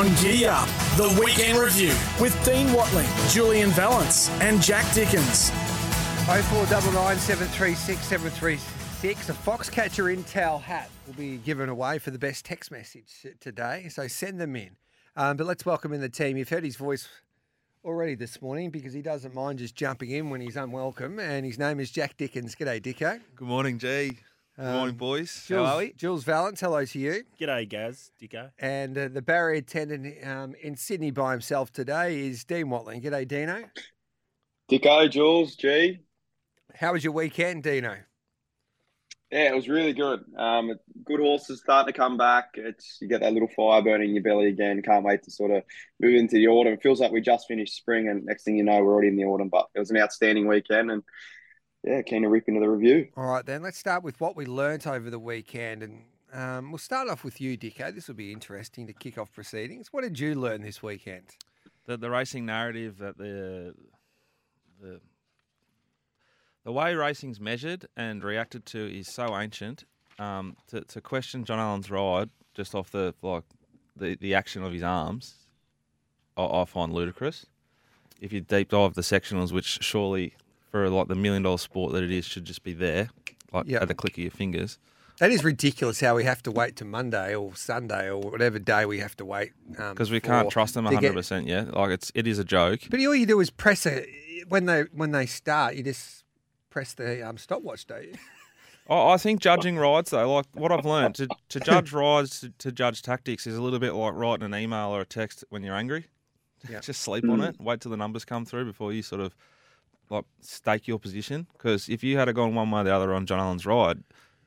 on Giddy Up, the weekend review with Dean Watling, Julian Valance, and Jack Dickens. 0499 736 736. A Foxcatcher Intel hat will be given away for the best text message today, so send them in. Um, but let's welcome in the team. You've heard his voice already this morning because he doesn't mind just jumping in when he's unwelcome, and his name is Jack Dickens. G'day, Dicko. Good morning, G. Good morning, Um, boys. Jules, How are we? Jules Valance, hello to you. G'day, Gaz, Dicko. And uh, the barrier attendant um, in Sydney by himself today is Dean Watling. G'day, Dino. Dicko, Jules, G. How was your weekend, Dino? Yeah, it was really good. Um, good horses starting to come back. It's you get that little fire burning in your belly again. Can't wait to sort of move into the autumn. It feels like we just finished spring, and next thing you know, we're already in the autumn. But it was an outstanding weekend, and yeah, keen to rip into the review. All right, then let's start with what we learnt over the weekend, and um, we'll start off with you, Dicko. This will be interesting to kick off proceedings. What did you learn this weekend? The, the racing narrative that the the the way racing's measured and reacted to is so ancient. Um, to, to question John Allen's ride just off the like the, the action of his arms, I, I find ludicrous. If you deep dive the sectionals, which surely for like the million dollar sport that it is, should just be there, like Yeah. at the click of your fingers. That is ridiculous. How we have to wait to Monday or Sunday or whatever day we have to wait um, because we can't trust them to hundred percent yet. Like it's it is a joke. But all you do is press a when they when they start. You just press the um, stopwatch, don't you? I I think judging rides though, like what I've learned to, to judge rides, to, to judge tactics is a little bit like writing an email or a text when you're angry. Yeah. Just sleep on it. Wait till the numbers come through before you sort of like stake your position. Because if you had to gone one way or the other on John Allen's ride,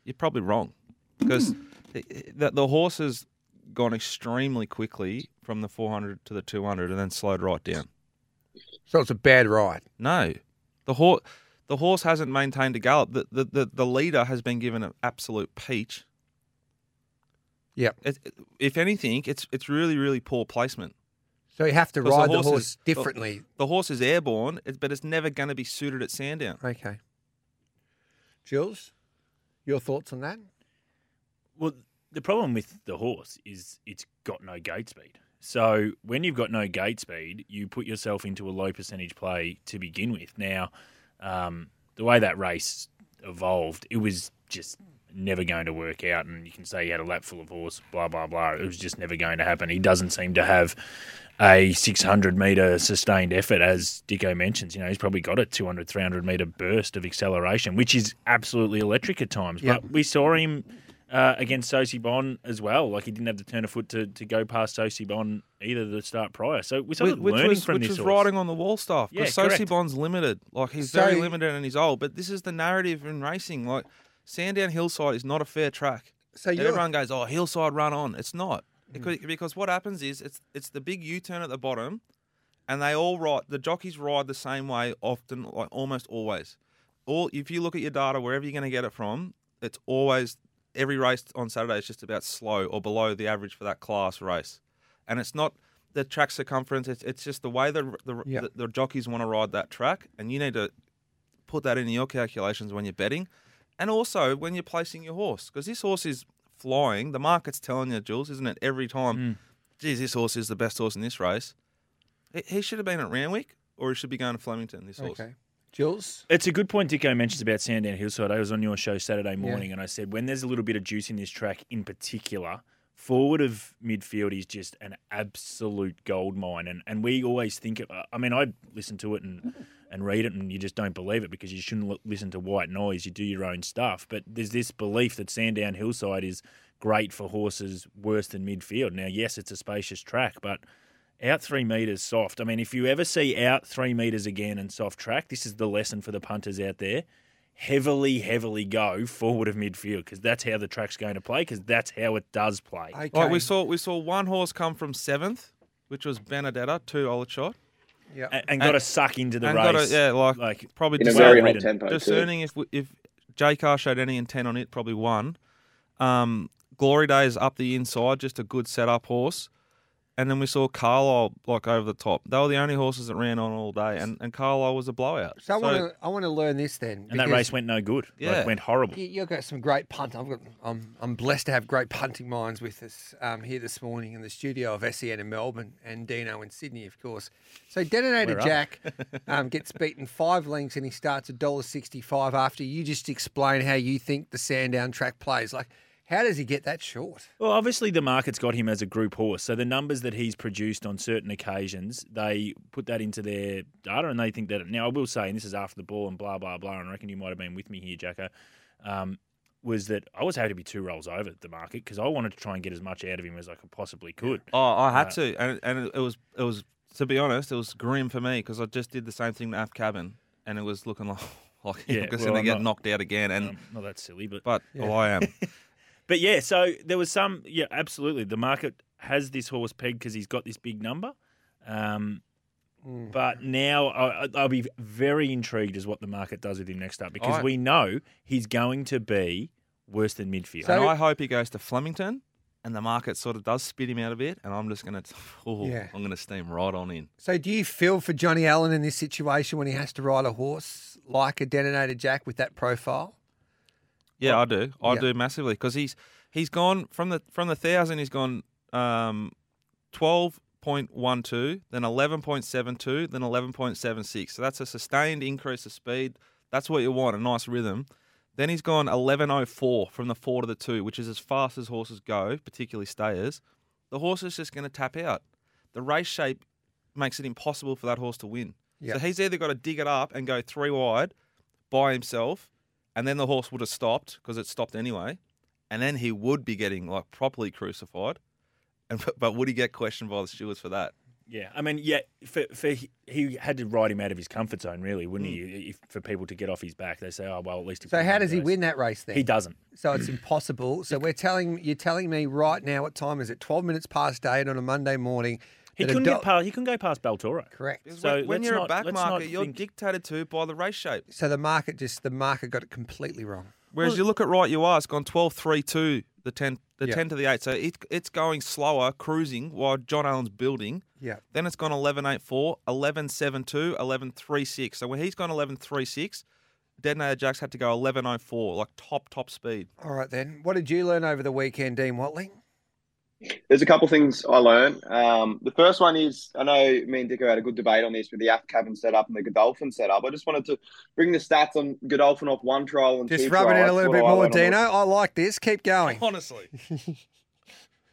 you're probably wrong. Because the, the horse has gone extremely quickly from the 400 to the 200 and then slowed right down. So it's a bad ride. No, the horse the horse hasn't maintained a gallop. The the, the, the leader has been given an absolute peach. It- if anything, it's it's really really poor placement. So you have to ride the horse horse, is- differently. The horse is airborne, but it's never going to be suited at Sandown. Okay. Jules, your thoughts on that? Well, the problem with the horse is it's got no gate speed. So when you've got no gate speed, you put yourself into a low percentage play to begin with. Now, um, the way that race evolved, it was just never going to work out. And you can say he had a lap full of horse, blah, blah, blah. It was just never going to happen. He doesn't seem to have a 600 metre sustained effort, as Dicko mentions. You know, he's probably got a 200, 300 metre burst of acceleration, which is absolutely electric at times. Yep. But we saw him uh, against Sosi Bon as well. Like he didn't have the turn of foot to, to go past Sosi Bon either the start prior. So we started Which learning was, from which this was riding on the wall stuff. Yeah, Because Sosi correct. Bond's limited. Like he's So- very limited and he's old. But this is the narrative in racing. Like Sandown Hillside is not a fair track. So everyone goes, "Oh, hillside run on." It's not hmm. because, because what happens is it's it's the big U turn at the bottom, and they all ride. The jockeys ride the same way often, like almost always. All if you look at your data, wherever you're going to get it from, it's always every race on Saturday is just about slow or below the average for that class race, and it's not the track circumference. It's it's just the way the the, the, the jockeys want to ride that track, and you need to put that into your calculations when you're betting. And also when you're placing your horse, because this horse is flying. The market's telling you, Jules, isn't it? Every time, Mm. geez, this horse is the best horse in this race. He, he should have been at Randwick, or he should be going to Flemington. This horse. okay. Jules, It's a good point Dicko mentions about Sandown Hillside. I was on your show Saturday morning and I said when there's a little bit of juice in this track in particular, forward of midfield is just an absolute gold mine. And and we always think of, I mean, I listen to it and and read it and you just don't believe it because you shouldn't l- listen to white noise. You do your own stuff. But there's this belief that Sandown Hillside is great for horses worse than midfield. Now, yes, it's a spacious track, but out three metres soft. I mean, if you ever see out three metres again and soft track, this is the lesson for the punters out there. Heavily, heavily go forward of midfield because that's how the track's going to play because that's how it does play. okay. Like we saw, we saw one horse come from seventh, which was Benedetta, two Old shot, yeah. and, and got to suck into the and race. got a, yeah, like, like probably In a very hot ridden. tempo, too. discerning if we- if J Kah showed any intent on it, probably won. Um, Glory Days up the inside, just a good setup horse. And then we saw Carlisle like over the top. They were the only horses that ran on all day, and, and Carlisle was a blowout. So I want to I want to learn this then. And that race went no good. Like, Yeah. went horrible. you- You've got some great punt. I've got, I'm I'm blessed to have great punting minds with us um, here this morning in the studio of SEN in Melbourne and Dino in Sydney, of course. So Detonator Jack um, gets beaten five lengths and he starts at dollar sixty five. After you just explain how you think the Sandown track plays, like how does he get that short? Well, obviously the market's got him as a group horse, so the numbers that he's produced on certain occasions, they put that into their data, and they think that. Now, I will say, and this is after the ball and blah blah blah, and I reckon you might have been with me here, Jacko. Um, was that I was happy to be two rolls over the market because I wanted to try and get as much out of him as I could possibly could. Oh, I had Uh, to, and and it was it was to be honest, it was grim for me because I just did the same thing to Af Cabin, and it was looking like like he Yeah, was well, going to I'm get not- knocked out again, and Um, not that silly, but but Yeah. well, I am. But yeah, so there was some. Yeah, absolutely. The market has this horse pegged because he's got this big number. Um, Mm. But now I, I'll be very intrigued as what the market does with him next up because I- we know he's going to be worse than midfield. So- and I hope he goes to Flemington, and the market sort of does spit him out a bit, and I'm just going to, oh, Yeah. I'm going to steam right on in. So do you feel for Johnny Allen in this situation when he has to ride a horse like a Detonator Jack with that profile? Yeah, I do. I Yeah. do massively because he's he's gone from the from the thousand. He's gone um, twelve point one two, then eleven point seven two, then eleven point seven six. So that's a sustained increase of speed. That's what you want, a nice rhythm. Then he's gone eleven oh four from the four to the two, which is as fast as horses go, particularly stayers. The horse is just going to tap out. The race shape makes it impossible for that horse to win. Yeah. So he's either got to dig it up and go three wide by himself, and then the horse would have stopped because it stopped anyway, and then he would be getting like properly crucified. And but, but would he get questioned by the stewards for that? yeah, I mean, yeah, for, for he, he had to ride him out of his comfort zone, really, wouldn't Hmm. he? If, for people to get off his back, they say, "Oh well, at least." He So how does he race." win that race then? He doesn't. So it's impossible. So we're telling you're telling me right now what time is it? Twelve minutes past eight on a Monday morning. He couldn't do- get past. He couldn't go past Baltoro. Correct. So when, when you're not- a back let's you're think- dictated to by the race shape. So the market just the market got it completely wrong. Whereas you look at right, you are. It's gone 12 3 2, the 10, the Yeah. 10 to the 8. So it, it's going slower, cruising, while John Allen's building. Yeah. Then it's gone 11 8 4, 11 7 2, 11 3 6. So when he's gone 11 3 6, Detonator Jacks had to go 11 0 4, like top, top speed. All right then. What did you learn over the weekend, Dean Watling? There's a couple things I learned. Um, the first one is I know me and Dicko had a good debate on this with the Af cabin setup and the Godolphin setup. I just wanted to bring the stats on Godolphin off one trial and Just two rub it in a little what bit more, learned on the- Dino. I like this. Keep going. Honestly.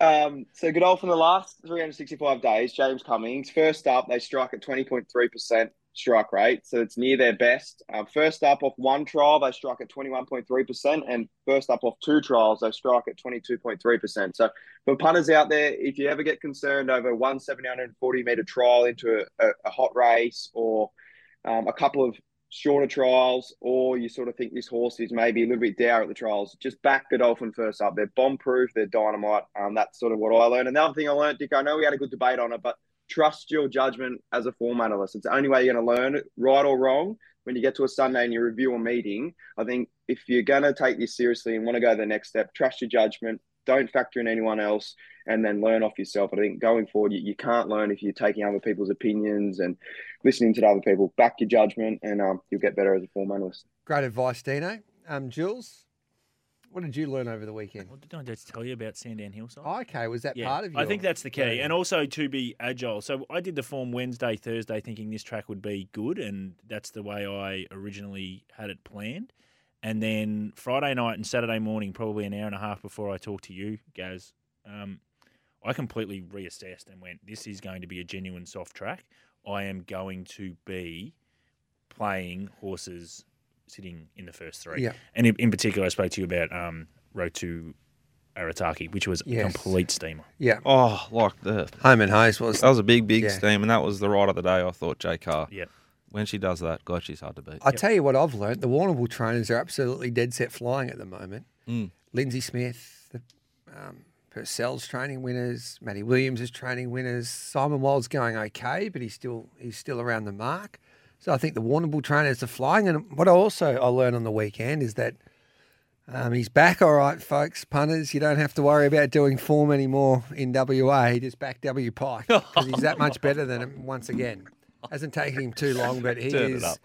Um, so Godolphin the last 365 days, James Cummings, first up, they strike at 20.3% strike rate. So it's near their best. Uh, first up off one trial, they strike at 21.3%. And first up off two trials, they strike at 22.3%. So for punters out there, if you ever get concerned over one 740 meter trial into a, a, a hot race or um, a couple of shorter trials, or you sort of think this horse is maybe a little bit dour at the trials, just back Godolphin first up. They're bomb proof, they're dynamite. Um, that's sort of what I learned. And the other thing I learned, Dick, I know we had a good debate on it, but trust your judgment as a form analyst. It's the only way you're going to learn, right or wrong. When you get to a Sunday and you review a meeting, I think if you're going to take this seriously and want to go the next step, trust your judgment. Don't factor in anyone else and then learn off yourself. I think going forward, you, you can't learn if you're taking other people's opinions and listening to the other people. Back your judgment and um, you'll get better as a form analyst. Great advice, Dino. Um, Jules, what did you learn over the weekend? Well, did I just tell you about Sandown Hillside? Oh, okay, was that part of your I think that's the key, learning? and also to be agile. So I did the form Wednesday, Thursday, thinking this track would be good, and that's the way I originally had it planned. And then Friday night and Saturday morning, probably an hour and a half before I talked to you, Gaz, um, I completely reassessed and went, "This is going to be a genuine soft track. I am going to be playing horses sitting in the first three. Yeah. And in, in particular, I spoke to you about um, Road to Arataki, which was Yes. a complete steamer. Yeah. Oh, like the. Home and Hose was. That was a big, big Yeah. steam, and that was the ride of the day, I thought, J Kah. Yeah. When she does that, God, she's hard to beat. I tell you what I've learned. The Warrnambool trainers are absolutely dead set flying at the moment. Mm. Lindsay Smith, the um, Purcell's training winners. Matty Williams is training winners. Simon Wild's going okay, but he's still he's still around the mark. So I think the Warrnambool trainers are flying. And what I also I learned on the weekend is that Um, he's back, all right, folks. Punters, you don't have to worry about doing form anymore in WA. He just backed W Pike because he's that much better than him once again. Hasn't taken him too long, but he Turn is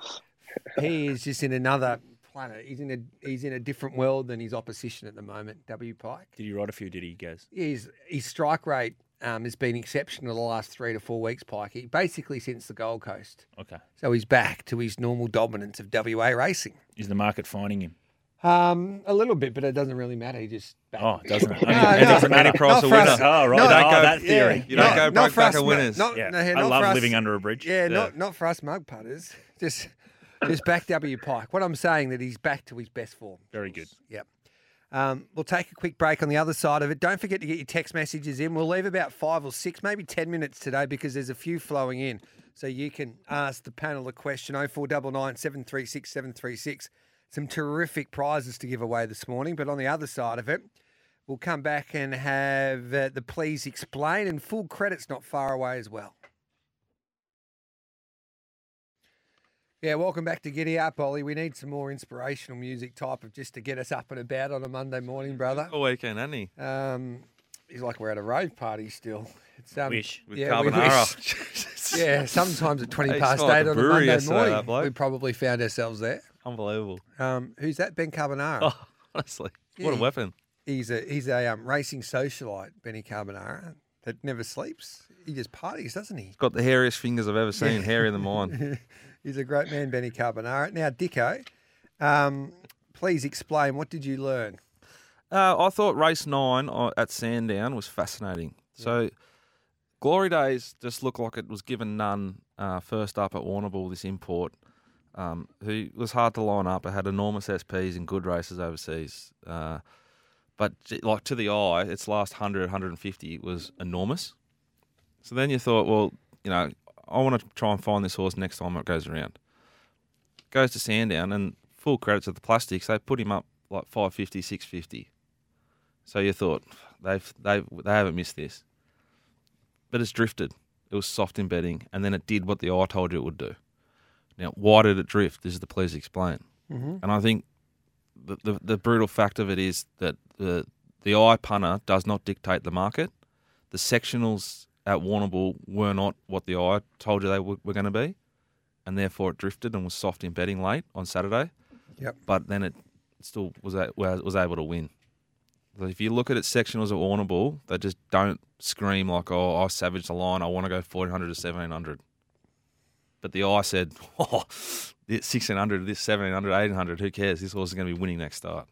he is just in another planet. He's in a he's in a different world than his opposition at the moment. W Pike. Did he ride a few? Did he, Gaz? His his strike rate um, has been exceptional the last three to four weeks, Pikey. Basically since the Gold Coast. Okay. So he's back to his normal dominance of WA racing. Is the market finding him? Um, a little bit, but it doesn't really matter. He just back. Oh, it doesn't. No, Okay. no, It doesn't no, matter. Any price a winner. Oh, right. No, oh, don't go- that theory. Yeah, You don't not- go broke for us back of winners. Not, Yeah. no, I love us- living under a bridge. Yeah, not not for us mug putters. Just just back W Pike. What I'm saying that he's back to his best form. Very good. Yep. Um, we'll take a quick break on the other side of it. Don't forget to get your text messages in. We'll leave about five or six, maybe 10 minutes today because there's a few flowing in. So you can ask the panel a question 0499 736 736. Some terrific prizes to give away this morning. But on the other side of it, we'll come back and have uh, the Please Explain, and full credit's not far away as well. Yeah, welcome back to Giddy Up, Ollie. We need some more inspirational music type of just to get us up and about on a Monday morning, brother. All weekend, hasn't he? Um, he's like we're at a rave party still. It's um, Wish. With yeah, we carbonara. wish. Yeah, sometimes at twenty past smelled like eight a on a Monday morning, that we probably found ourselves there. Unbelievable. Um, who's that? Ben Carbonara. Oh, honestly, what a weapon. He's a he's a um, racing socialite, Benny Carbonara, that never sleeps. He just parties, doesn't he? Got the hairiest fingers I've ever seen. Hairy in the mind. He's a great man, Benny Carbonara. Now, Dicko, um, please explain what did you learn? Uh, I thought race nine uh, at Sandown was fascinating. So, Glory Days just looked like it was given none uh, first up at Warrnambool, this import, um, who was hard to line up. It had enormous SPs in good races overseas. Uh, but, like, to the eye, its last 100, 150 was enormous. So then you thought, well, you know, I want to try and find this horse next time it goes around. Goes to Sandown, and full credit to the plastics, they put him up like 550, 650. So you thought they've they've they haven't missed this, but it's drifted. It was soft in betting, and then it did what the eye told you it would do. Now, why did it drift? This is the please explain. Mm-hmm. And I think the, the the brutal fact of it is that the the eye punter does not dictate the market. The sectionals at Warrnambool were not what the eye told you they were, were going to be, and therefore it drifted and was soft in betting late on Saturday. Yep. But then it still was a, was was able to win. So if you look at its sectionals at Warrnambool, they just don't scream like, "Oh, I savaged the line. I want to go fourteen hundred to seventeen hundred. But the eye said, "Oh, this sixteen hundred, this 1700, 1800, Who cares? This horse is going to be winning next start."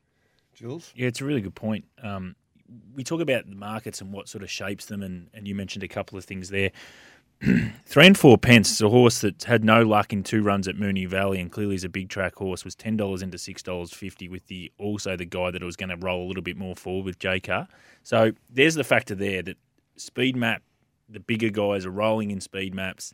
Jules? Yeah, it's a really good point. Um, we talk about the markets and what sort of shapes them, and, and you mentioned a couple of things there. Three and four pence is a horse that had no luck in two runs at Moonee Valley, and clearly is a big track horse. Was ten dollars into six dollars fifty with the also the guy that was going to roll a little bit more forward with J Kah. So there's the factor there that speed map, the bigger guys are rolling in speed maps.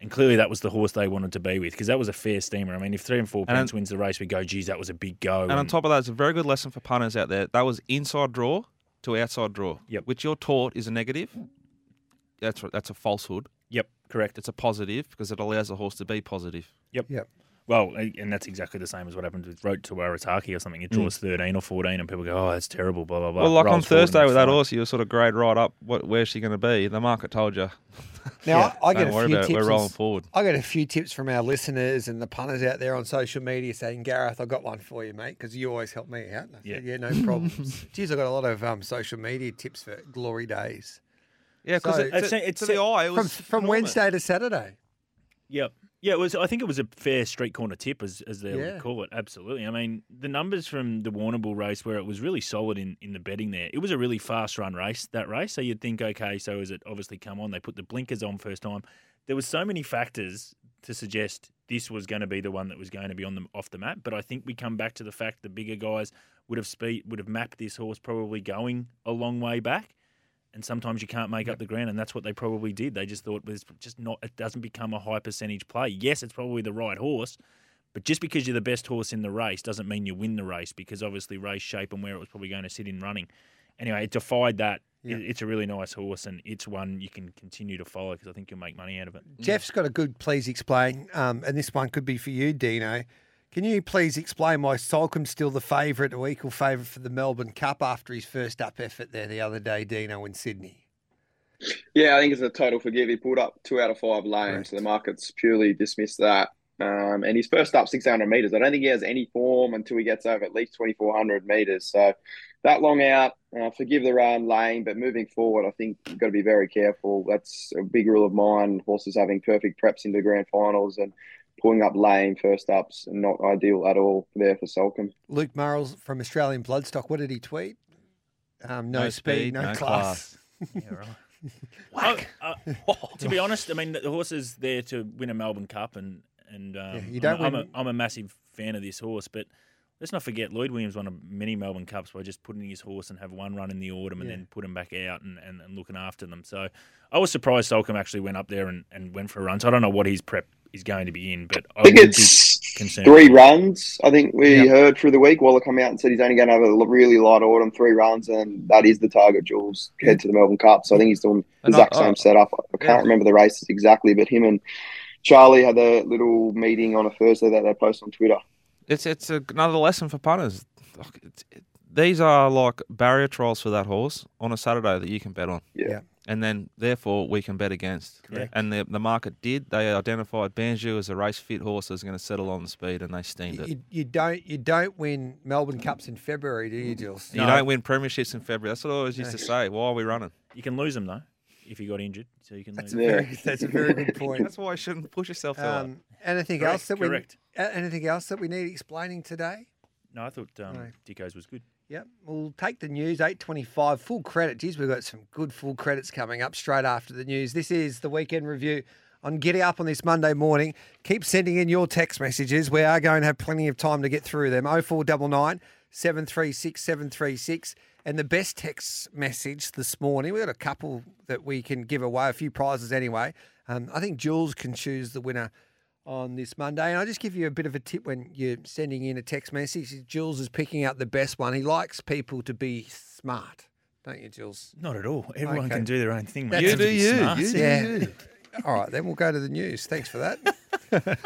And clearly, that was the horse they wanted to be with because that was a fair steamer. I mean, if three and four And- pence wins the race, we go, geez, that was a big go. And on top of that, it's a very good lesson for punters out there. That was inside draw to outside draw, Yep. which you're taught is a negative. That's that's a falsehood. yep, correct. It's a positive because it allows the horse to be positive. Yep, yep. Well, and that's exactly the same as what happened with Road to Arataki or something. It draws 13 or 14, and people go, oh, that's terrible, blah, blah, blah. Mm. well, like on Rolls forward and Thursday with that fine. horse, you were sort of grade right up. What, where's she going to be? The market told you. Now, Yeah, I, I get Don't a worry few about it. tips. We're rolling forward. I got a few tips from our listeners and the punters out there on social media saying, Gareth, I've got one for you, mate, because you always help me out. Yeah. said, yeah, no problems. Geez, I've got a lot of um, social media tips for glory days Yeah, because So- it, It's- it's- to the eye, it from was from enormous. Wednesday to Saturday. Yep. Yeah, it was. I think it was a fair street corner tip, as as they Yeah. would call it. Absolutely. I mean, the numbers from the Warrnambool race, where it was really solid in, in the betting there, it was a really fast run race. That race, so you'd think, okay, so as it obviously come on, they put the blinkers on first time. There was so many factors to suggest this was going to be the one that was going to be on the off the map. But I think we come back to the fact the bigger guys would have speed would have mapped this horse probably going a long way back. And sometimes you can't make up the ground, and that's what they probably did. They just thought it's just not. It doesn't become a high percentage play. Yes, it's probably the right horse, but just because you're the best horse in the race doesn't mean you win the race. Because obviously, race shape and where it was probably going to sit in running. Anyway, it defied that. Yeah. It- It's a really nice horse, and it's one you can continue to follow because I think you'll make money out of it. Jeff's got a good please explain, um, and this one could be for you, Dino. Can you please explain why Soulcombe's still the favourite or equal favourite for the Melbourne Cup after his first up effort there the other day, Dino, in Sydney? Yeah, I think it's a total forgive. He pulled up two out of five lanes, Correct. so the market's purely dismissed that. Um, and his first up 600 metres. I don't think he has any form until he gets over at least 2,400 metres. So that long out, uh, forgive the run lane, but moving forward, I think you've got to be very careful. That's a big rule of mine. Horses having perfect preps into grand finals and pulling up lane first ups, not ideal at all there for Soulcombe. Luke Murrells from Australian Bloodstock, what did he tweet? Um, no, No speed, speed, no, no class. Yeah, right. Oh, uh, to be honest, I mean the horse is there to win a Melbourne Cup, and and um, Yeah, you don't I'm, win- I'm, a, I'm a massive fan of this horse, but let's not forget Lloyd Williams won a many Melbourne Cups by just putting his horse and have one run in the autumn and Yeah. then put him back out and, and, and looking after them. So I was surprised Soulcombe actually went up there and, and went for a run. So I don't know what his prep is going to be in, but I, I think it's concerned. three runs. I think we Yep. heard through the week. Waller come out and said he's only going to have a really light autumn, three runs, and that is the target. Jules head to the Melbourne Cup, so I think he's doing the And exact I- I- same setup. I can't Yeah. remember the races exactly, but him and Charlie had a little meeting on a Thursday that they posted on Twitter. It's it's a, another lesson for punters. Look, it's- it- these are like barrier trials for that horse on a Saturday that you can bet on. Yeah. Yeah. And then, therefore, we can bet against. Correct. And the, the market did. They identified Banju as a race fit horse that's going to settle on the speed, and they steamed it. You, you don't you don't win Melbourne Cups in February, do you, Jules? You No. don't win premierships in February. That's what I always used to say. Why are we running? You can lose them though if you got injured, so you can That's lose. a Yeah. very that's a very good point. That's why you shouldn't push yourself too hard. Um, anything Correct, else that we correct. anything else that we need explaining today? No, I thought um, No. Dicko's was good. Yep. We'll take the news, 825, full credit. Geez, we've got some good full credits coming up straight after the news. This is the weekend review on Giddy Up on this Monday morning. Keep sending in your text messages. We are going to have plenty of time to get through them. 0499 736 736. And the best text message this morning, we've got a couple that we can give away, a few prizes anyway. Um, I think Jules can choose the winner on this Monday. And I'll just give you a bit of a tip when you're sending in a text message. Jules is picking out the best one. He likes people to be smart, don't you, Jules? Not at all. Everyone Okay. can do their own thing. Mate. You Don't do be you. smart. You do Yeah. All right, then we'll go to the news. Thanks for that.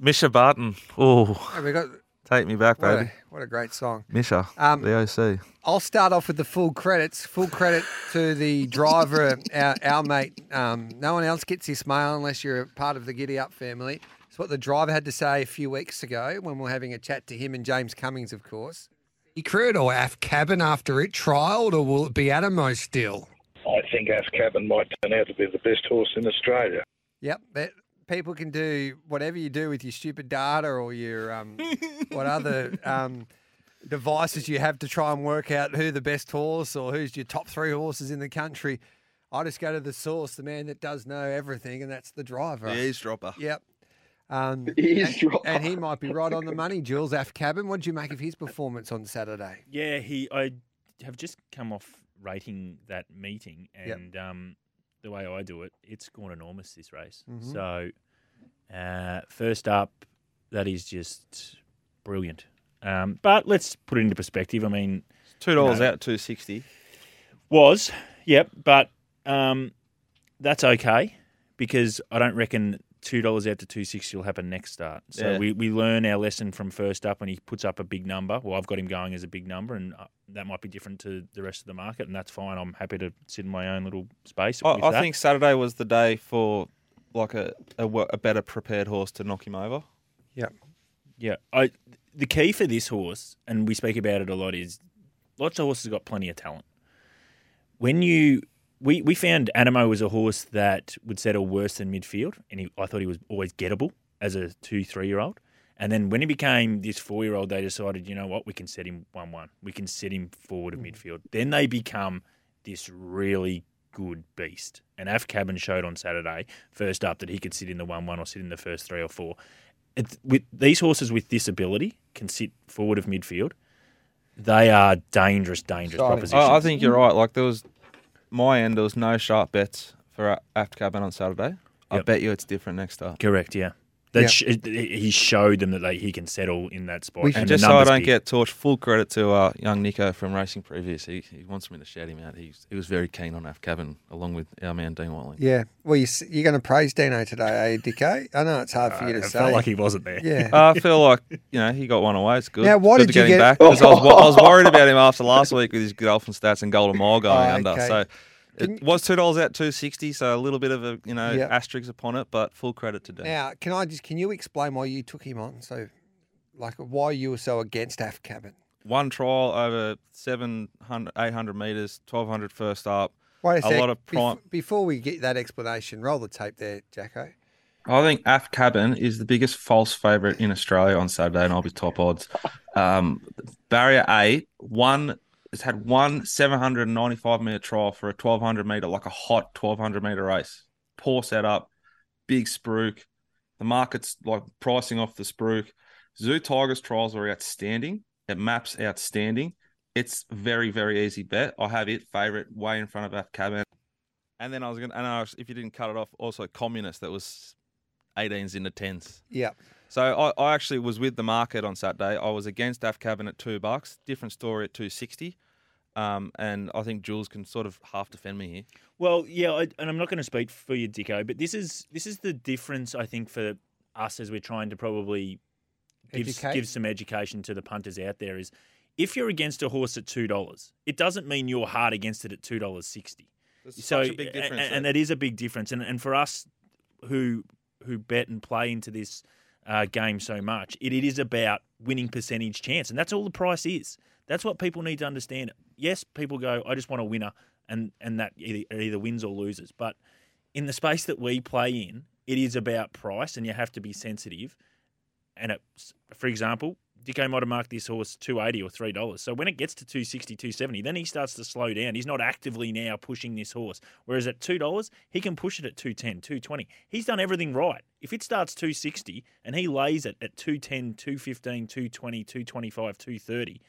Mischa Barton. Oh, Hey, we got take me back, what baby. a, what a great song. Mischa, Um, the OC. I'll start off with the full credits. Full credit to the driver, our, our mate. Um, no one else gets this mail unless you're part of the Giddy Up family. It's what the driver had to say a few weeks ago when we were having a chat to him and James Cummings, of course. Secret or AF cabin after it trialled, or will it be Anamoe still? I think Ass Cabin might turn out to be the best horse in Australia. Yep, that people can do whatever you do with your stupid data or your um, what other um, devices you have to try and work out who the best horse or who's your top three horses in the country. I just go to the source, the man that does know everything, and that's the driver. The eavesdropper. Yep. Um, Eavesdropper. and, and he might be right on the money, Jules F. Cabin. What did you make of his performance on Saturday? Yeah, he. I have just come off rating that meeting, Yep. and um, the way I do it, it's gone enormous this race. Mhm. So, uh, first up, that is just brilliant. Um, but let's put it into perspective. I mean, Two dollars No. out, two sixty. was yep, but um, that's okay because I don't reckon two dollars out to two sixty will happen next start. So Yeah. we, we learn our lesson from first up, and he puts up a big number. Well, I've got him going as a big number, and uh, that might be different to the rest of the market, and that's fine. I'm happy to sit in my own little space. I, with I that. think Saturday was the day for like a, a a better prepared horse to knock him over. Yeah, Yeah, I the key for this horse, and we speak about it a lot, is lots of horses got plenty of talent. When you we we found Anamoe was a horse that would settle worse than midfield, and he, I thought he was always gettable as a two three year old. And then when he became this four year old, they decided, you know what, we can set him one one. We can set him forward of mm. midfield. Then they become this really good beast. And Af Cabin showed on Saturday, first up, that he could sit in the one one or sit in the first three or four it's, with these horses with this ability can sit forward of midfield. They are dangerous, dangerous Exciting. propositions. I, I think you're right. Like there was my end, there was no sharp bets for Aft Cabin on Saturday. I Yep. bet you it's different next start. correct. Yeah, That Yeah. sh- he showed them that they, he can settle in that spot. We- and And the just so I numbers don't big. get torched, full credit to uh, young Nico from Racing Previous. He, he wants me to shout him out. He's, he was very keen on Af Cabin, along with our man Dean Watling. Yeah. Well, you, you're going to praise Dino today, eh, Dicko? I know it's hard for you to Uh, it say. felt like he wasn't there. yeah. Uh, I feel like you know he got one away. It's good. Now, why good did to you get him get- back? 'cause I was, I was worried about him after last week with his golfing stats and golden mile going Oh, under. okay. So Can- it was two dollars out two sixty. So a little bit of a you know Yeah. asterisk upon it, but full credit to Dean. Now, can I just can you explain why you took him on? So, like, why you were so against Af Cabin? One trial over 700, 800 meters, 1200 first up. Wait a, A sec. lot of Bef- before we get that explanation, roll the tape there, Jacko. I think Af Cabin is the biggest false favourite in Australia on Saturday, and I'll be top odds. Um, barrier eight, one has had one 795 metre trial for a 1200 metre, like a hot 1200 metre race. Poor setup, big spruik. The market's like pricing off the spruik. Zoo Tigers trials are outstanding. It maps outstanding. It's very, very easy bet. I have it favourite way in front of Af Cabin. And then I was going to, and I was, if you didn't cut it off, also Communist that was 18s into 10s. Yeah. So I, I actually was with the market on Saturday. I was against Af Cabin at two bucks. Different story at two sixty. Um, and I think Jules can sort of half defend me here. Well, yeah, I, and I'm not going to speak for you, Dicko, but this is this is the difference I think for us as we're trying to probably give Educate. give some education to the punters out there is if you're against a horse at two dollars, it doesn't mean you're hard against it at two dollars sixty. There's So such a big difference. and, and it is a big difference. And and for us who who bet and play into this uh, game so much, it, it is about winning percentage chance, and that's all the price is. That's what people need to understand. Yes, people go, I just want a winner, and and that either, either wins or loses. But in the space that we play in, it is about price, and you have to be sensitive. And it, for example, Dicko might have marked this horse two eighty or three dollars. So when it gets to 260, 270, then he starts to slow down. He's not actively now pushing this horse. Whereas at two dollars, he can push it at 210, 220. He's done everything right. If it starts 260 and he lays it at 210, 215, 220, 225, 230,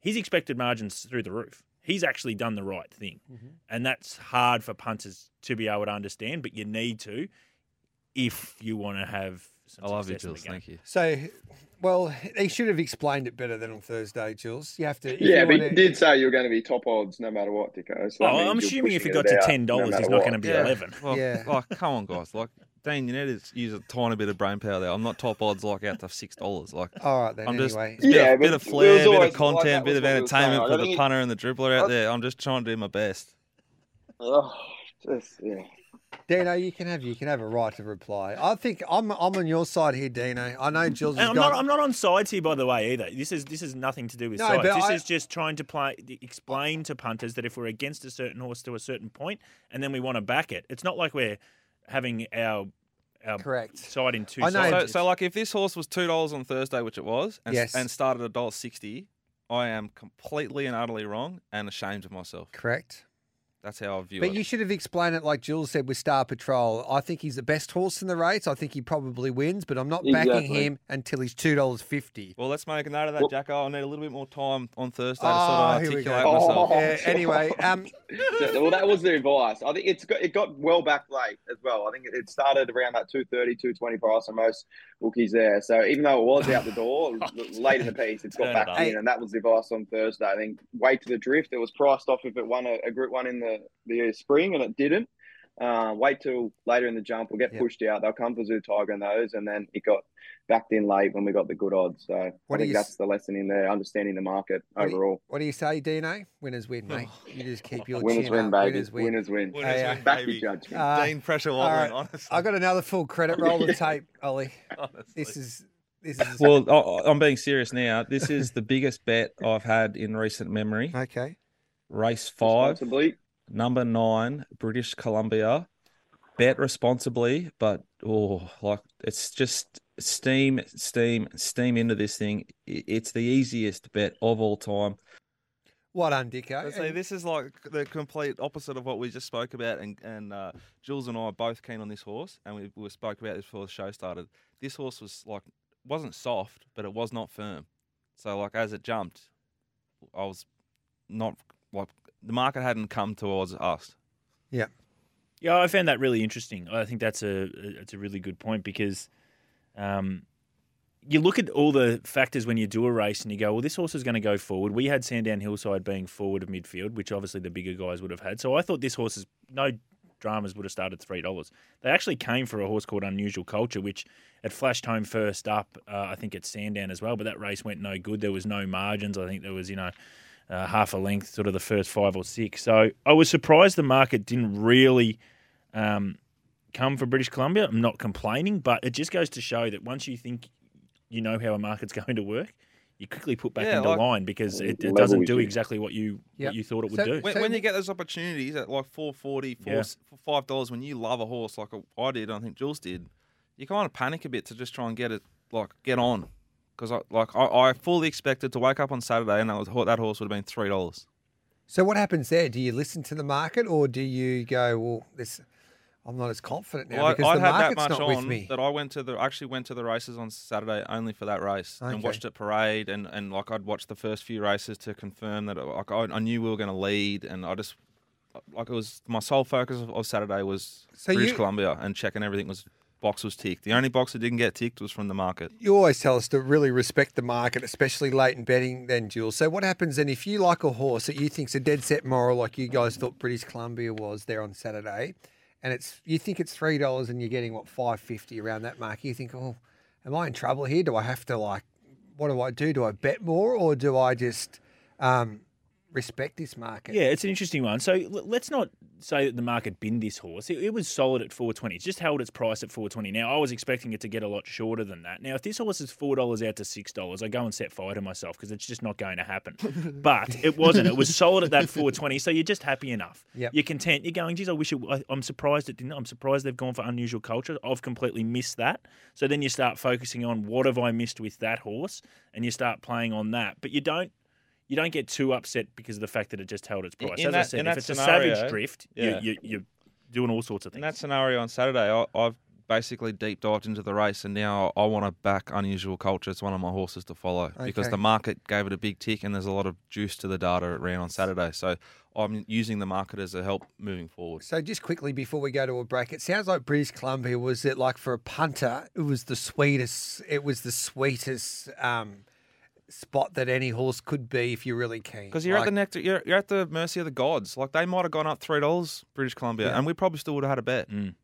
his expected margins through the roof. He's actually done the right thing. Mm-hmm. And that's hard for punters to be able to understand, but you need to if you want to have some I love you, success in Jules. Thank you. So, well, he should have explained it better than on Thursday, Jules. You have to. if Yeah, you but wanna- you did say you were going to be top odds no matter what, Dicko. So that Oh, I'm assuming if it pushing got to ten dollars, matter he's not going to be Yeah. eleven. Well, Yeah. like, come on, guys. Like, Dean, you need to use a tiny bit of brain power there. I'm not top odds like out to six dollars. Like, All right then. I'm just anyway, it's a bit, Yeah, of, bit of flair, was bit always of content, that bit of what we were saying. entertainment for the punter and the dribbler out I- there. I'm just trying to do my best. Oh, just, yeah. Dino, you can have you can have a right to reply. I think I'm I'm on your side here, Dino. I know Jules And I'm got. not. I'm not on sides here, by the way, either. This is this is nothing to do with No, sides. but This I- is just trying to play, explain to punters that if we're against a certain horse to a certain point, and then we want to back it, it's not like we're having our our Correct. side in two I know. sides. So, so like, if this horse was two dollars on Thursday, which it was, and, Yes. and started at dollar sixty, I am completely and utterly wrong and ashamed of myself. Correct. That's how I view But it. But you should have explained it like Jules said with Star Patrol. I think he's the best horse in the race. I think he probably wins, but I'm not backing him until he's two dollars fifty. Well, let's make a note of that, Well- Jacko. I need a little bit more time on Thursday to Oh, sort of articulate go. myself. Oh. Yeah. Anyway, um, well, that was the advice. I think it's got, it got well back late as well. I think it- it started around that 230, 220 price on most bookies there. Uh, so even though it was out the door late in the piece, it's got Turn back it in, and that was the advice on Thursday. I think wait to the drift. It was priced off if it won a, a Group One in the the spring, and it didn't. Uh, wait till later in the jump. We'll get Yep. pushed out. They'll come for Zoo Tiger and those, and then it got backed in late when we got the good odds. So What I think you that's the lesson in there, understanding the market What do you- overall. what do you say, Dino? Winners win, mate. You just keep your Winners chin win, up. baby. Winners win. Winners win. Winners Hey, uh, win, Back baby. your judgment. Uh, Dean pressure all wobbling, right. honestly. I got another full credit roll of tape, Ollie. honestly. This is this is Well, I- I'm being serious now. This is the biggest bet I've had in recent memory. okay. Race five, Responsibly. Number nine, British Columbia. Bet responsibly, but oh, like it's just steam, steam, steam into this thing. It's the easiest bet of all time. What on, Dicko? I say this is like the complete opposite of what we just spoke about, and and uh, Jules and I are both keen on this horse, and we, we spoke about this before the show started. This horse was like wasn't soft, but it was not firm. So like as it jumped, I was not like the market hadn't come towards us. Yeah, Yeah, I found that really interesting. I think that's a it's a really good point because Um, you look at all the factors when you do a race and you go, well, this horse is going to go forward. We had Sandown Hillside being forward of midfield, which obviously the bigger guys would have had. So I thought this horse is no dramas would have started three dollars. They actually came for a horse called Unusual Culture, which had flashed home first up. Uh, I think at Sandown as well, but that race went no good. There was no margins. I think there was you know uh, half a length, sort of the first five or six. So I was surprised the market didn't really. Um, come for British Columbia. I'm not complaining, but it just goes to show that once you think you know how a market's going to work, you quickly put back Yeah, into like- line because it, it doesn't do you. exactly what you Yep. what you thought it would So- do. When, So- when you get those opportunities at like 440, four, Yeah. for five dollars, when you love a horse like I did, I think Jules did, you kind of panic a bit to just try and get it like get on, because I like I, I fully expected to wake up on Saturday and that was that horse would have been three dollars. So what happens there? Do you listen to the market or do you go, well, this, I'm not as confident now Well, because I the had that market's much not on with me? that I went to the actually went to the races on Saturday only for that race Okay. and watched it parade and, and like I'd watched the first few races to confirm that like I, I knew we were going to lead and I just like it was my sole focus of, of Saturday was So British you- Columbia and checking everything was box was ticked. The only box that didn't get ticked was from the market. You always tell us to really respect the market, especially late in betting, then, Jules. So, what happens then if you like a horse that you think's a dead set moral, like you guys thought British Columbia was there on Saturday, and it's you think it's three dollars and you're getting what five fifty around that mark? You think, oh, am I in trouble here? Do I have to like, what do I do? Do I bet more or do I just um, respect this market? Yeah, it's an interesting one. So l- let's not say that the market binned this horse. It, it was solid at 420. It's just held its price at 420. Now, I was expecting it to get a lot shorter than that. Now, if this horse is $4 out to $6, I go and set fire to myself because it's just not going to happen. but it wasn't. It was solid at that 420. So you're just happy enough. Yep. You're content. You're going, geez, I wish it, I, I'm surprised it didn't. I'm surprised they've gone for unusual culture. I've completely missed that. So then you start focusing on what have I missed with that horse and you start playing on that. But you don't you don't get too upset because of the fact that it just held its price. in As I said, if that it's a savage drift, yeah. you, you, you're doing all sorts of things. In that scenario on Saturday, I, I've basically deep dived into the race, and now I want to back Unusual Culture. It's one of my horses to follow because the market gave it a big tick, and there's a lot of juice to the data it ran on Saturday. So I'm using the market as a help moving forward. So just quickly before we go to a break, it sounds like British Columbia was it like for a punter, it was the sweetest. It was the sweetest um, spot that any horse could be if you're really keen. Because you're Like, at the nectar, you're, you're at the mercy of the gods. Like they might have gone up three dollars, British Columbia, Yeah. and we probably still would have had a bet. Mm,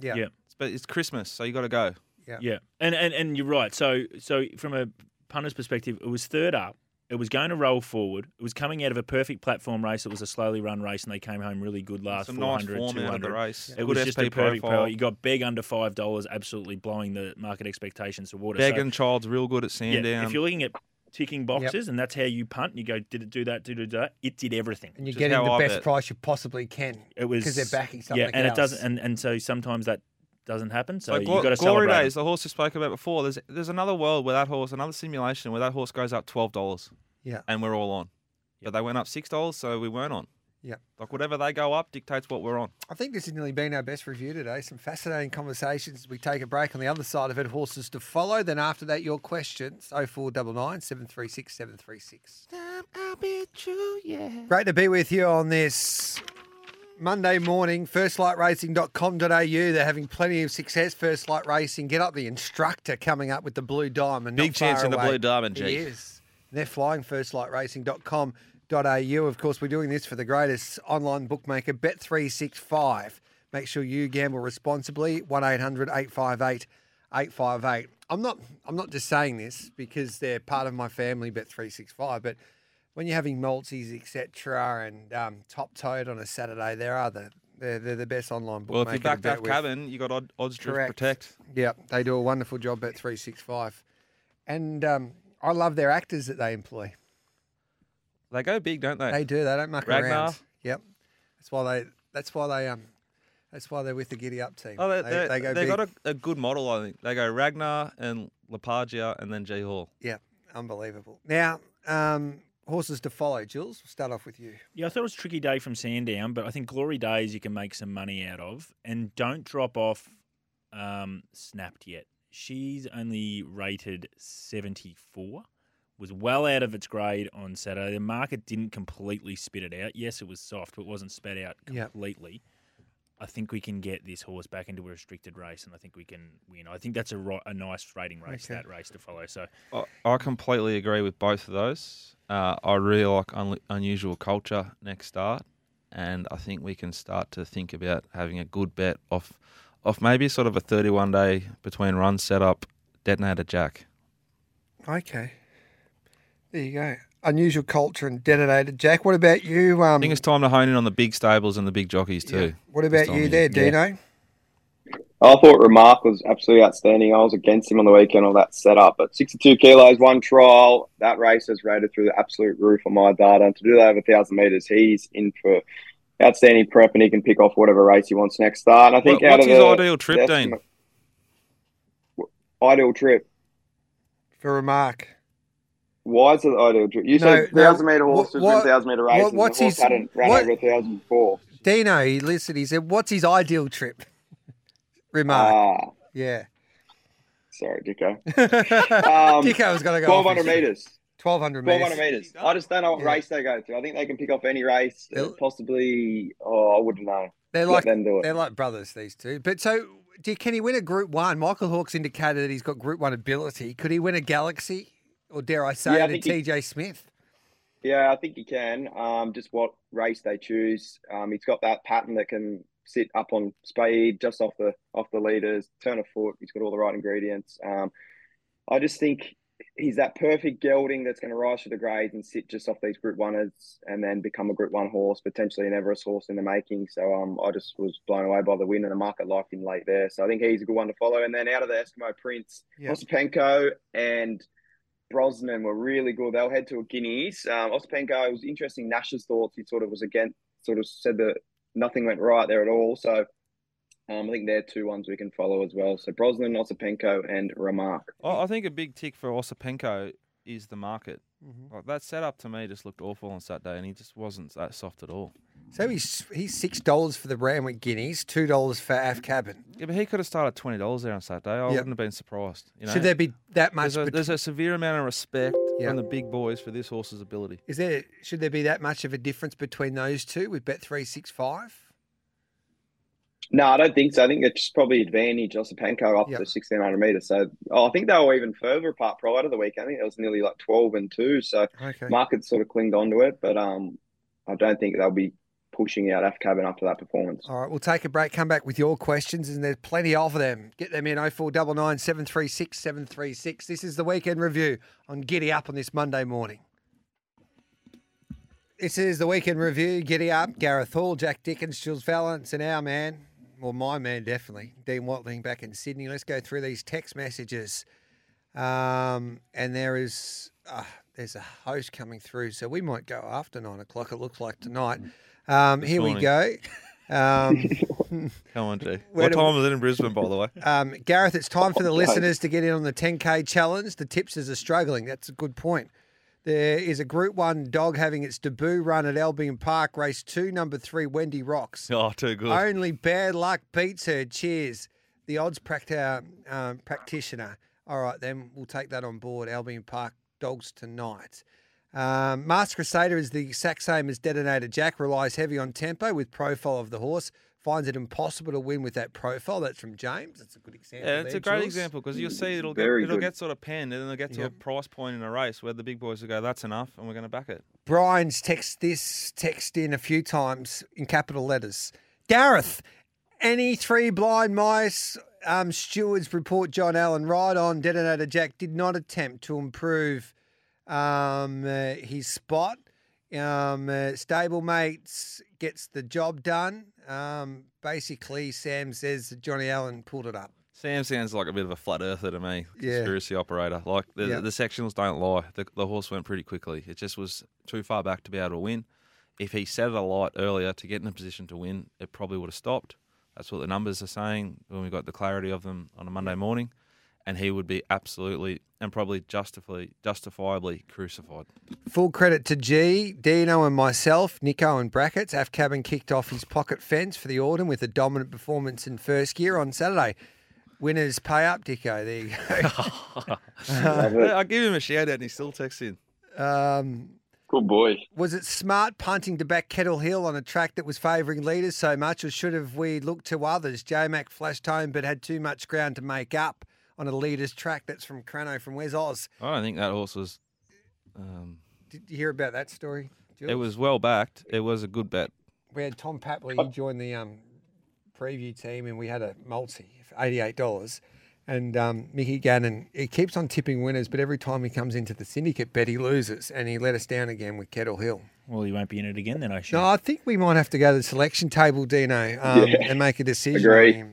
yeah. yeah. But it's Christmas, so you got to go. yeah, yeah, and, and and you're right. So so from a punter's perspective, it was third up. It was going to roll forward. It was coming out of a perfect platform race. It was a slowly run race, and they came home really good last Some nice 400, form out of the 200. race. It Good was just SP a perfect profile. profile. You got Beg under five dollars, absolutely blowing the market expectations to water. Beg So- and Child's real good at Sandown. Yeah, if you're looking at ticking boxes and that's how you punt, and you go, did it do that? Did it do that? It did everything. And you're Just getting the I best bet. price you possibly can. It was because they're backing something Yeah, and else. it doesn't, and, and so sometimes that doesn't happen. So So you've got to Glory celebrate. Days, the horse you spoke about before. There's there's another world where that horse, another simulation where that horse goes up twelve dollars, Yeah. and we're all on. But they went up six dollars, so we weren't on. Yeah. Like whatever they go up dictates what we're on. I think this has nearly been our best review today. Some fascinating conversations we take a break on the other side of it. Horses to follow. Then after that, your questions. 0499 736 736. Great to be with you on this Monday morning. Firstlightracing.com.au. They're having plenty of success. First Light Racing. Get up the instructor coming up with the Blue Diamond. Big chance far in the. Blue Diamond, He is. And they're flying firstlightracing.com.au. Of course, we're doing this for the greatest online bookmaker, Bet365. Make sure you gamble responsibly. 1800 858 858. I'm not I'm not just saying this because they're part of my family, Bet365, but when you're having multis, etc., and um, top toed on a Saturday, there are the they're, they're the best online bookmaker. Well, if you to back bet cabin, you got odd, odds Correct. protect. Yeah, they do a wonderful job at 365. And um, I love their actors that they employ. They go big, don't they? They do. They don't muck Ragnar? around. Yep. That's why they. That's why they. Um. That's why they're with the Giddy Up team. Oh, they, they, they go they big. got a, a good model, I think. They go Ragnar and Lepargia and then G Hall. Yeah, unbelievable. Now, um, horses to follow. Jules, we'll start off with you. Yeah, I thought it was a tricky day from Sandown, but I think Glory Days you can make some money out of, and don't drop off um, Snapped yet. She's only rated seventy four. Was well out of its grade on Saturday. The market didn't completely spit it out. Yes, it was soft, but it wasn't spat out Yep. completely. I think we can get this horse back into a restricted race, and I think we can win. I think that's a, ro- a nice rating race, Okay. that race to follow. So I, I completely agree with both of those. Uh, I really like un- unusual culture next start, and I think we can start to think about having a good bet off, off maybe sort of a thirty-one day between runs setup, detonator jack. Okay. There you go. Unusual culture and detonated. Jack, what about you? Um, I think it's time to hone in on the big stables and the big jockeys too. yeah. What about you of there, year. Dino? I thought Remark was absolutely outstanding. I was against him on the weekend on that setup, but 62 kilos, one trial. That race has rated through the absolute roof on my data. And to do that over 1,000 metres, he's in for outstanding prep and he can pick off whatever race he wants next start. And I think What- out what's of his the, ideal trip, the Dean? Ideal trip. For remark. Why is it the ideal trip? You No, said no, 1,000 metre horse what- was what- 1,000 metre race. what- and what's the horse his- hadn't ran what- over 1,000 before. Dino, he listened. He said, "What's his ideal trip?" remark. Ah, yeah. sorry, Dicko. Um, Dicko was going to go. 1,200 metres. Twelve hundred meters. 1200 meters. I just don't know what Yeah. race they go to. I think they can pick off any race. They'll- possibly, oh, I wouldn't know. They're Let like them do it. they're like brothers. These two. But so, do, can he win a Group One? Michael Hawkes indicated that he's got Group One ability. Could he win a Galaxy, or dare I say, Yeah, it, a he- TJ Smith? Yeah, I think he can. Um, just what race they choose. Um, he's got that pattern that can sit up on speed, just off the off the leaders, turn a foot. He's got all the right ingredients. Um, I just think he's that perfect gelding that's going to rise to the grades and sit just off these Group Oneers, and then become a Group One horse, potentially an Everest horse in the making. So um, I just was blown away by the win, and the market liked him late there. So I think he's a good one to follow. And then out of the Eskimo Prince, Yeah. Osipenko and Brosnan were really good. They'll head to a Guineas. Um, Osipenko it was interesting. Nash's thoughts. He sort of was against, sort of said that nothing went right there at all. So um, I think they're two ones we can follow as well. So Brosnan, Osipenko, and Remark. I I think a big tick for Osipenko is the market. Mm-hmm. Like that setup to me just looked awful on Saturday, and he just wasn't that soft at all. So he's he's six dollars for the Randwick Guineas, two dollars for Af Cabin. Yeah, but he could have started twenty dollars there on Saturday. I wouldn't have been surprised. You know, Should there be that much? there's, a, bet- there's a severe amount of respect Yeah. from the big boys for this horse's ability. is there should there be that much of a difference between those two with Bet three six five? No, I don't think so. I think it's probably advantage Osipenko up Yep. to 1600 metres. So oh, I think they were even further apart prior to the week. I think it was nearly like 12 and 2. So Okay. market sort of clinged onto it. But um, I don't think they'll be pushing out F cabin after that performance. All right, we'll take a break. Come back with your questions, and there's plenty of them. Get them in 0499 736 736. This is the weekend review on Giddy Up on this Monday morning. This is the weekend review. Giddy Up, Gareth Hall, Jack Dickens, Jules Valance, and our man, well, my man definitely, Dean Watling back in Sydney. Let's go through these text messages. Um, and there is uh, there's a host coming through, so we might go after nine o'clock. It looks like tonight. Um, This here we go. Um, Come on, G. Where What time is it in Brisbane, by the way? um, Gareth, it's time for the listeners to get in on the 10K challenge. The tipsters are struggling. That's a good point. There is a Group 1 dog having its debut run at Albion Park, race 2, number 3, Wendy Rocks. Oh, too good. Only bad luck beats her. Cheers. The odds practi- um, practitioner. All right, then we'll take that on board. Albion Park dogs tonight. Um, Master Crusader is the exact same as Detonator Jack, relies heavy on tempo with profile of the horse, finds it impossible to win with that profile. That's from James. That's a good example. Yeah, it's there, a great Jules. example because you'll see it'll get Very it'll good. get sort of penned and then it'll get to a price point in a race where the big boys will go, "That's enough," and we're going to back it. Brian's text this text in a few times in capital letters. Gareth, any three blind mice um, stewards report John Allen right on. Detonator Jack did not attempt to improve um, uh, his spot. Um, uh, stablemates gets the job done. Um, basically, Sam says that Johnny Allen pulled it up. Sam sounds like a bit of a flat earther to me, Yeah. conspiracy operator. Like the Yeah. the sectionals don't lie. The, the horse went pretty quickly. It just was too far back to be able to win. If he set it alight earlier to get in a position to win, it probably would have stopped. That's what the numbers are saying when we got the clarity of them on a Monday morning, and he would be absolutely and probably justifiably justifiably crucified. Full credit to G, Dino, and myself. Nico and brackets. Af Cabin kicked off his pocket fence for the autumn with a dominant performance in first gear on Saturday. Winners pay up, Dicko. There you Love it. I give him a shout out, and he still texts in. um, Good boy. Was it smart punting to back Kettle Hill on a track that was favouring leaders so much, or should have we looked to others? J Mac flashed home but had too much ground to make up on a leaders track. That's from Crano from Wes Oz. I don't think that horse was. Um, Did you hear about that story? it was well backed. It was a good bet. We had Tom Papley. He joined the um, preview team, and we had a multi for eighty-eight dollars. And um, Mickey Gannon, he keeps on tipping winners, but every time he comes into the syndicate bet, he loses, and he let us down again with Kettle Hill. Well, you won't be in it again then, I should. No, I think we might have to go to the selection table, Dino, um, Yeah. and make a decision. Agree.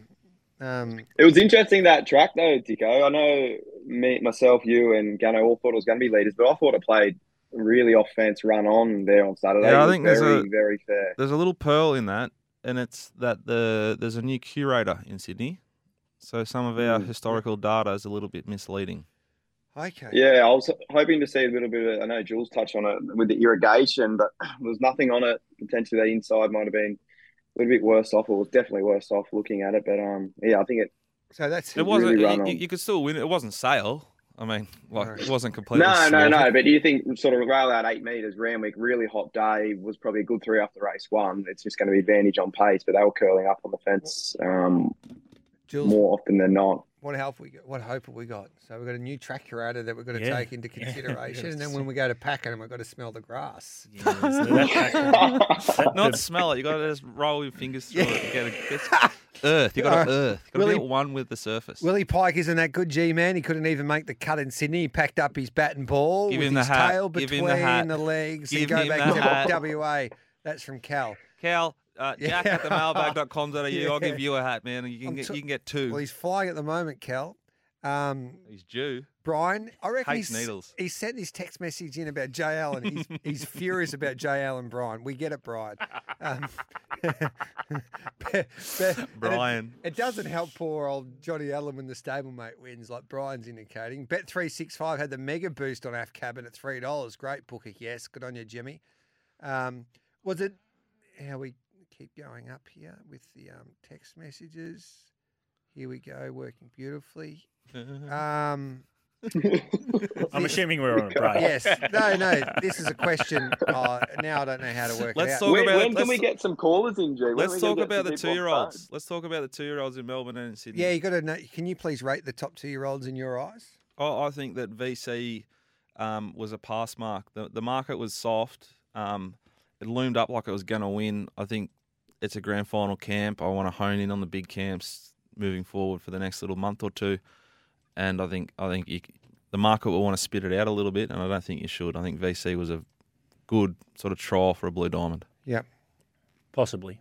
On him. Um, It was interesting that track though, Dicko. I know me, myself, you, and Gano all thought it was going to be leaders, but I thought it played really off fence run on there on Saturday. Yeah, I It was think there's very, a- very fair. There's a little pearl in that, and it's that the there's a new curator in Sydney, so some of our Mm. historical data is a little bit misleading. okay. Yeah, I was hoping to see a little bit of. I know Jules touched on it with the irrigation, but there was nothing on it. Potentially, the inside might have been a little bit worse off. It was definitely worse off looking at it, but um, yeah, I think it. So that's It wasn't. really run you, you could still win. it. It wasn't sale. I mean, like it wasn't completely. No, no, no. But do you think sort of rail out eight meters, Randwick, really hot day, was probably a good three after race one. It's just going to be advantage on pace, but they were curling up on the fence um, Jules, more often than not. What help we got? What hope have we got? So we've got a new track curator that we've got to Yeah. take into Yeah. consideration, and then when we go to Pakenham, we've got to smell the grass. Yeah, that- that- Not smell it. You got to just roll your fingers through Yeah. it. You get a, get earth. You got Alright. Uh, to earth. You got to Willie- be at one with the surface. Willie Pike isn't that good, G man. He couldn't even make the cut in Sydney. He packed up his bat and ball Give with him his hat. tail Give between him the hat. the legs and go back to hat. WA. That's from Cal. Cal, uh, Yeah. Jack at the mailbag.com.au. I'll give you a hat, man. and You I'm can get t- you can get two. Well, he's flying at the moment, Cal. Um, He's due. Brian, I reckon Hates he's, needles. he sent his text message in about Jay Allen. He's, he's furious about Jay Allen, Brian. We get it, Brian. Um, but- but- and it- Brian. It, doesn't help poor old Johnny Allen when the stablemate wins, like Brian's indicating. Bet three six five had the mega boost on AF Cabin at three dollars. Great bookie, yes. Good on you, Jimmy. Um, was it how we keep going up here with the um, text messages? Here we go, working beautifully. Um, I'm assuming we're on a break. yes, no, no. This is a question. Uh, now I don't know how to work Let's it out. talk when about- when can let's- we get some callers in, G? When Let's talk about the some people on two-year-olds. Let's talk about the two-year-olds in Melbourne and in Sydney. Yeah, you got to know. Can you please rate the top two-year-olds in your eyes? I, I think that VC um, was a pass mark. The, the market was soft. Um, it loomed up like it was going to win. I think it's a grand final camp. I want to hone in on the big camps moving forward for the next little month or two. And I think I think you, the market will want to spit it out a little bit, and I don't think you should. I think VC was a good sort of trial for a blue diamond. Yep. Possibly.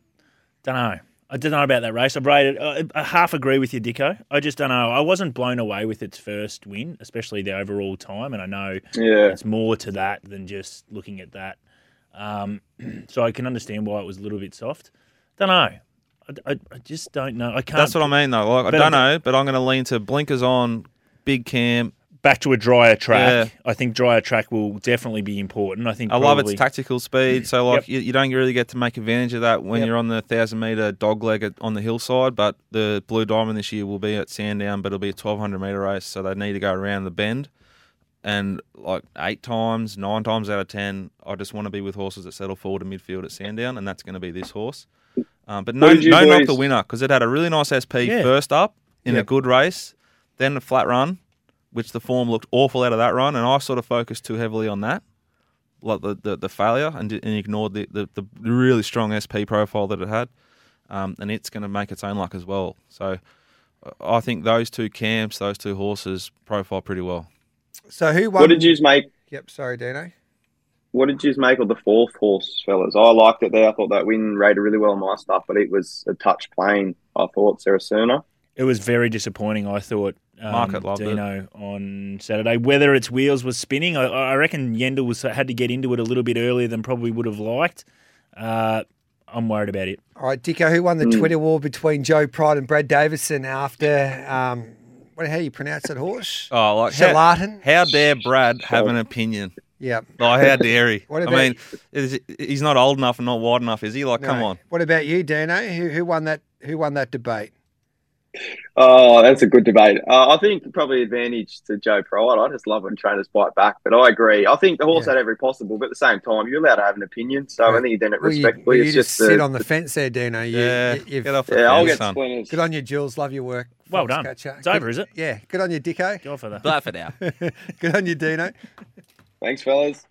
Don't know. I don't know about that race. I rated. I, I half agree with you, Dicko. I just don't know. I wasn't blown away with its first win, especially the overall time. And I know Yeah. it's more to that than just looking at that. Um, so I can understand why it was a little bit soft. Don't know. I, I, I just don't know. I can't. That's what I mean, though. Like, I But don't I- know, but I'm going to lean to blinkers on, big camp. Back to a drier track. I think drier track will definitely be important. I think. I love probably- its tactical speed. So like Yep. you, you don't really get to make advantage of that when Yep. you're on the thousand meter dog leg at, on the hillside. But the Blue Diamond this year will be at Sandown, but it'll be a twelve hundred meter race, so they need to go around the bend. And like eight times, nine times out of ten, I just want to be with horses that settle forward to midfield at Sandown, and that's going to be this horse. Um, but no, did you no knock the winner because it had a really nice SP Yeah. first up in a good race, then a flat run, which the form looked awful out of that run, and I sort of focused too heavily on that like the, the, the failure and, and ignored the, the, the really strong SP profile that it had. Um, and it's going to make its own luck as well. So I think those two camps, those two horses profile pretty well. So who won? What did you make? Yep. Sorry, Dino. What did you make of the fourth horse, fellas? I liked it there. I thought that win rated really well on my stuff, but it was a touch plain. I thought Saracena. It was very disappointing. I thought um, Market loved it. Dino on Saturday. Whether its wheels was spinning, I, I reckon Yendel was had to get into it a little bit earlier than probably would have liked. Uh, I'm worried about it. All right, Dicko. Who won the Hmm. Twitter war between Joe Pride and Brad Davison after? Um, what? How do you pronounce that horse? Oh, like how, how dare Brad have an opinion? Yep. Like, how dare he? What I about- mean, is, he's not old enough and not wide enough, is he? Like, come No. on. What about you, Dino? Who who won that? Who won that debate? Oh, that's a good debate. Uh, I think probably advantage to Joe Pride. I just love when trainers bite back, but I agree. I think the horse Yeah. had every possible, but at the same time, you're allowed to have an opinion. So I Right. think he did it Well, you, respectfully. well, you it's just, just sit the- on the fence there, Dino. You, yeah, you- you've- get off the Yeah, I'll fence, get son. splinters. Good on you, Jules. Love your work. Well done. Foxcatcher. It's Good- over, is it? Yeah. Good on you, Dicko. Go for that. Laugh it out. Good on you, Dino. Thanks, fellas.